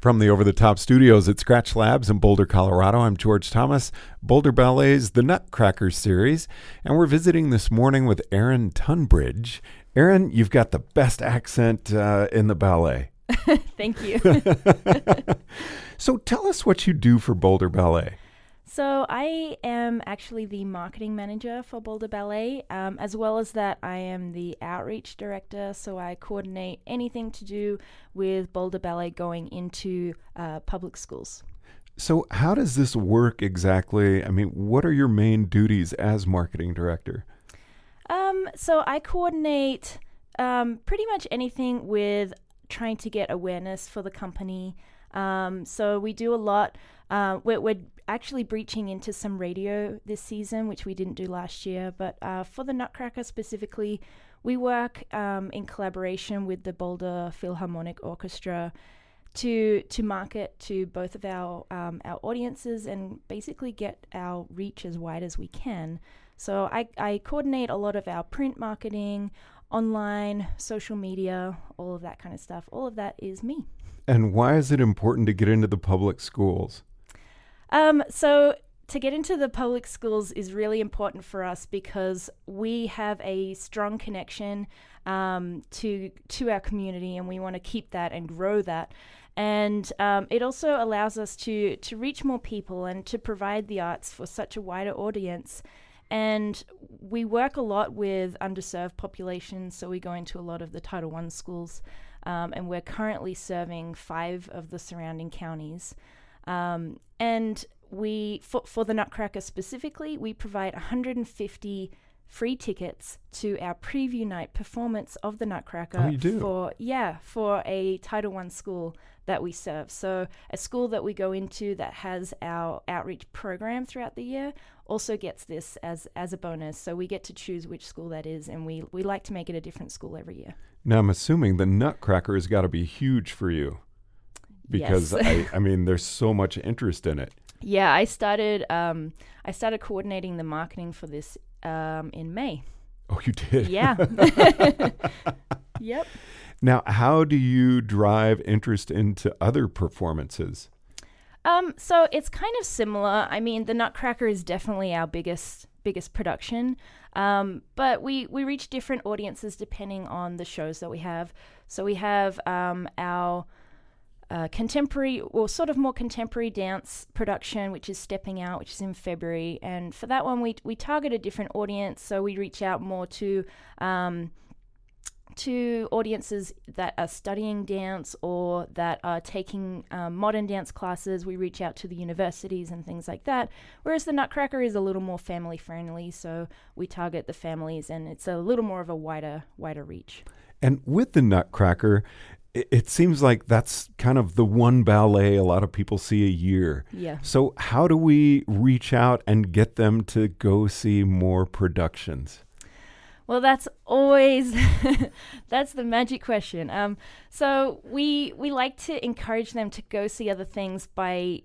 From the over the top studios at Scratch Labs in Boulder, Colorado, I'm George Thomas, Boulder Ballet's The Nutcracker series, and we're visiting this morning with Aaron Tunbridge. Aaron, you've got the best accent uh, in the ballet. Thank you. so tell us what you do for Boulder Ballet. So, I am actually the marketing manager for Boulder Ballet. Um, as well as that, I am the outreach director. So, I coordinate anything to do with Boulder Ballet going into uh, public schools. So, how does this work exactly? I mean, what are your main duties as marketing director? Um, so, I coordinate um, pretty much anything with trying to get awareness for the company. Um, so, we do a lot. Uh, we're, we're, actually breaching into some radio this season, which we didn't do last year. But uh, for the Nutcracker specifically, we work um, in collaboration with the Boulder Philharmonic Orchestra to to market to both of our um, our audiences and basically get our reach as wide as we can. So I, I coordinate a lot of our print marketing, online, social media, all of that kind of stuff. All of that is me. And why is it important to get into the public schools? Um, so to get into the public schools is really important for us because we have a strong connection um, to to our community, and we want to keep that and grow that. And um, it also allows us to to reach more people and to provide the arts for such a wider audience. And we work a lot with underserved populations, so we go into a lot of the Title I schools, um, and we're currently serving five of the surrounding counties. Um, and we, for, for the Nutcracker specifically, we provide 150 free tickets to our preview night performance of the Nutcracker. Oh? For yeah, for a Title One school that we serve. So a school that we go into that has our outreach program throughout the year also gets this as as a bonus. So we get to choose which school that is, and we we like to make it a different school every year. Now I'm assuming the Nutcracker has got to be huge for you because Yes. I, I mean there's so much interest in it. Yeah, I started um, I started coordinating the marketing for this um, in May. Oh, you did. Yeah. yep. Now, how do you drive interest into other performances? Um, so it's kind of similar. I mean, the Nutcracker is definitely our biggest biggest production, um, but we we reach different audiences depending on the shows that we have. So we have um, our uh, contemporary or sort of more contemporary dance production, which is Stepping Out, which is in February, and for that one we we target a different audience. So we reach out more to um, to audiences that are studying dance or that are taking um, modern dance classes. We reach out to the universities and things like that. Whereas the Nutcracker is a little more family friendly, so we target the families, and it's a little more of a wider wider reach. And with the Nutcracker, it, it seems like that's kind of the one ballet a lot of people see a year. Yeah. So, how do we reach out and get them to go see more productions? Well, that's always that's the magic question. Um, so we we like to encourage them to go see other things by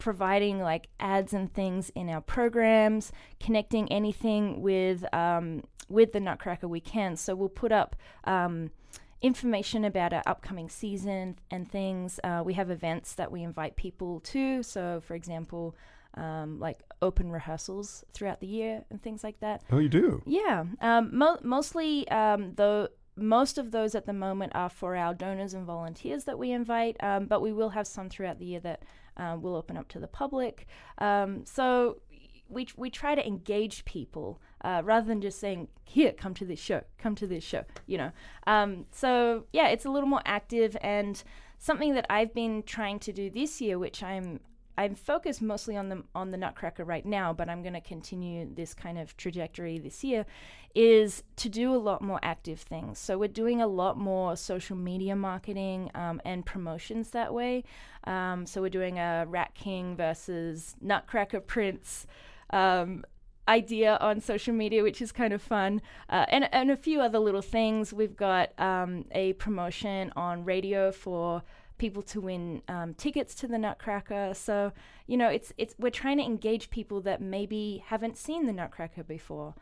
providing like ads and things in our programs, connecting anything with um, with the Nutcracker we can. So we'll put up. Um, information about our upcoming season and things. Uh, we have events that we invite people to. So, for example, um, like open rehearsals throughout the year and things like that. Oh, you do? Yeah, um, mo- mostly um, though. Most of those at the moment are for our donors and volunteers that we invite, um, but we will have some throughout the year that uh, will open up to the public. Um, so we we try to engage people uh, rather than just saying here come to this show come to this show you know um, so yeah it's a little more active and something that I've been trying to do this year which I'm I'm focused mostly on the on the Nutcracker right now, but I'm going to continue this kind of trajectory this year. Is to do a lot more active things. So we're doing a lot more social media marketing um, and promotions that way. Um, so we're doing a Rat King versus Nutcracker Prince. Um, idea on social media, which is kind of fun, uh, and and a few other little things. We've got um, a promotion on radio for people to win um, tickets to the Nutcracker. So you know, it's it's we're trying to engage people that maybe haven't seen the Nutcracker before.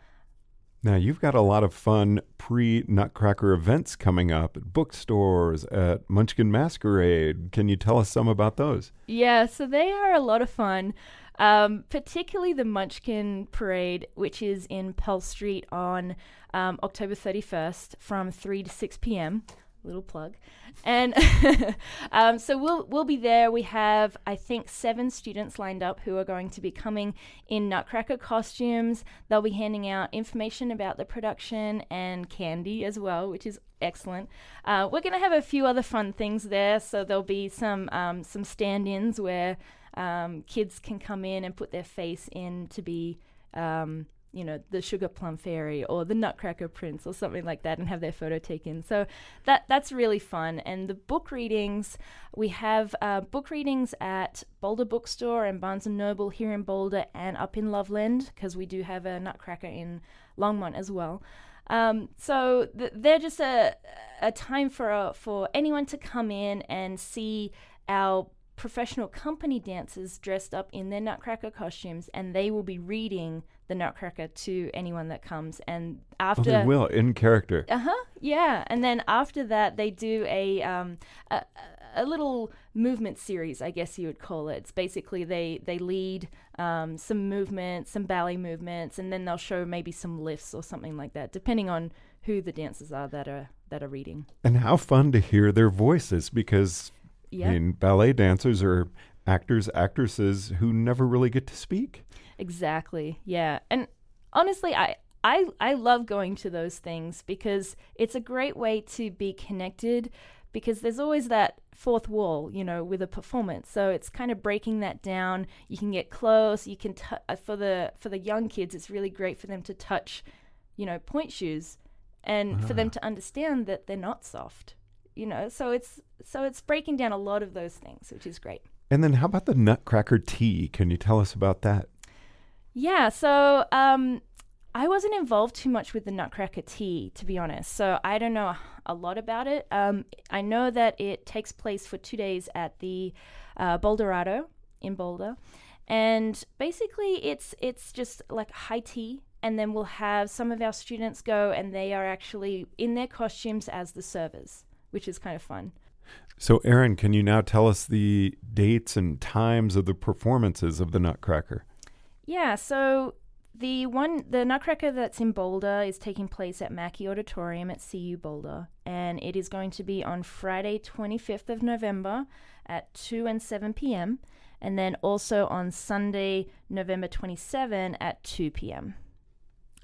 Now, you've got a lot of fun pre Nutcracker events coming up at bookstores, at Munchkin Masquerade. Can you tell us some about those? Yeah, so they are a lot of fun. Um, particularly the Munchkin Parade, which is in Pearl Street on um, October 31st from 3 to 6 p.m little plug. And um, so we'll we'll be there. We have I think seven students lined up who are going to be coming in Nutcracker costumes. They'll be handing out information about the production and candy as well, which is excellent. Uh, we're going to have a few other fun things there. So there'll be some um, some stand-ins where um, kids can come in and put their face in to be um, you know, the Sugar Plum Fairy or the Nutcracker Prince or something like that and have their photo taken. So that that's really fun. And the book readings, we have uh, book readings at Boulder Bookstore and Barnes and Noble here in Boulder and up in Loveland because we do have a Nutcracker in Longmont as well. Um, so th- they're just a, a time for uh, for anyone to come in and see our professional company dancers dressed up in their Nutcracker costumes, and they will be reading the Nutcracker to anyone that comes. And after, oh, they will in character. Uh huh. Yeah, and then after that, they do a um a, a little movement series, I guess you would call it. It's basically they they lead um, some movements, some ballet movements, and then they'll show maybe some lifts or something like that, depending on who the dancers are that are that are reading. And how fun to hear their voices because Yeah. I mean ballet dancers are actors actresses who never really get to speak. Exactly. Yeah. And honestly, I I I love going to those things because it's a great way to be connected because there's always that fourth wall, you know, with a performance. So it's kind of breaking that down. You can get close, you can t- uh, for the for the young kids, it's really great for them to touch, you know, point shoes and for them to understand that they're not soft. You know, so it's so it's breaking down a lot of those things, which is great. And then how about the Nutcracker tea? Can you tell us about that? Yeah, so um, I wasn't involved too much with the Nutcracker tea, to be honest. So I don't know a lot about it. Um, I know that it takes place for two days at the uh, Boulderado in Boulder, and basically it's it's just like high tea. And then we'll have some of our students go, and they are actually in their costumes as the servers, which is kind of fun. So, Aaron, can you now tell us the dates and times of the performances of the Nutcracker? Yeah, so the one the Nutcracker that's in Boulder is taking place at Macky Auditorium at CU Boulder, and it is going to be on Friday, 25th of November at 2 and 7 p.m., and then also on Sunday, November 27 at 2 p.m.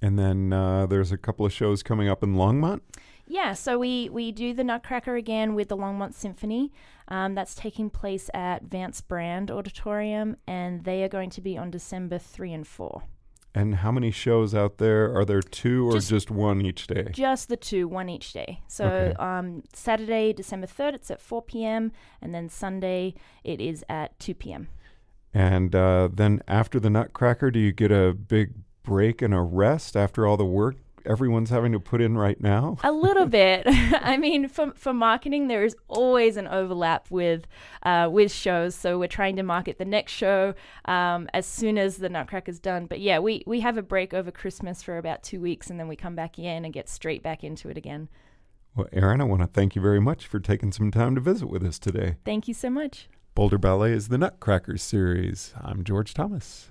And then uh, there's a couple of shows coming up in Longmont. Yeah, so we, we do the Nutcracker again with the Longmont Symphony. Um, that's taking place at Vance Brand Auditorium, and they are going to be on December 3 and 4. And how many shows out there? Are there two or Just- just, one each day? Just the two, one each day. So Okay. um, Saturday, December 3rd, it's at 4 p.m., and then Sunday, it is at 2 p.m. And uh, then after the Nutcracker, do you get a big break and a rest after all the work everyone's having to put in right now? A little bit. I mean, for, for marketing, there is always an overlap with uh, with shows. So we're trying to market the next show um, as soon as the Nutcracker's done. But yeah, we, we have a break over Christmas for about two weeks, and then we come back in and get straight back into it again. Well, Aaron, I want to thank you very much for taking some time to visit with us today. Thank you so much. Boulder Ballet is the Nutcracker series. I'm George Thomas.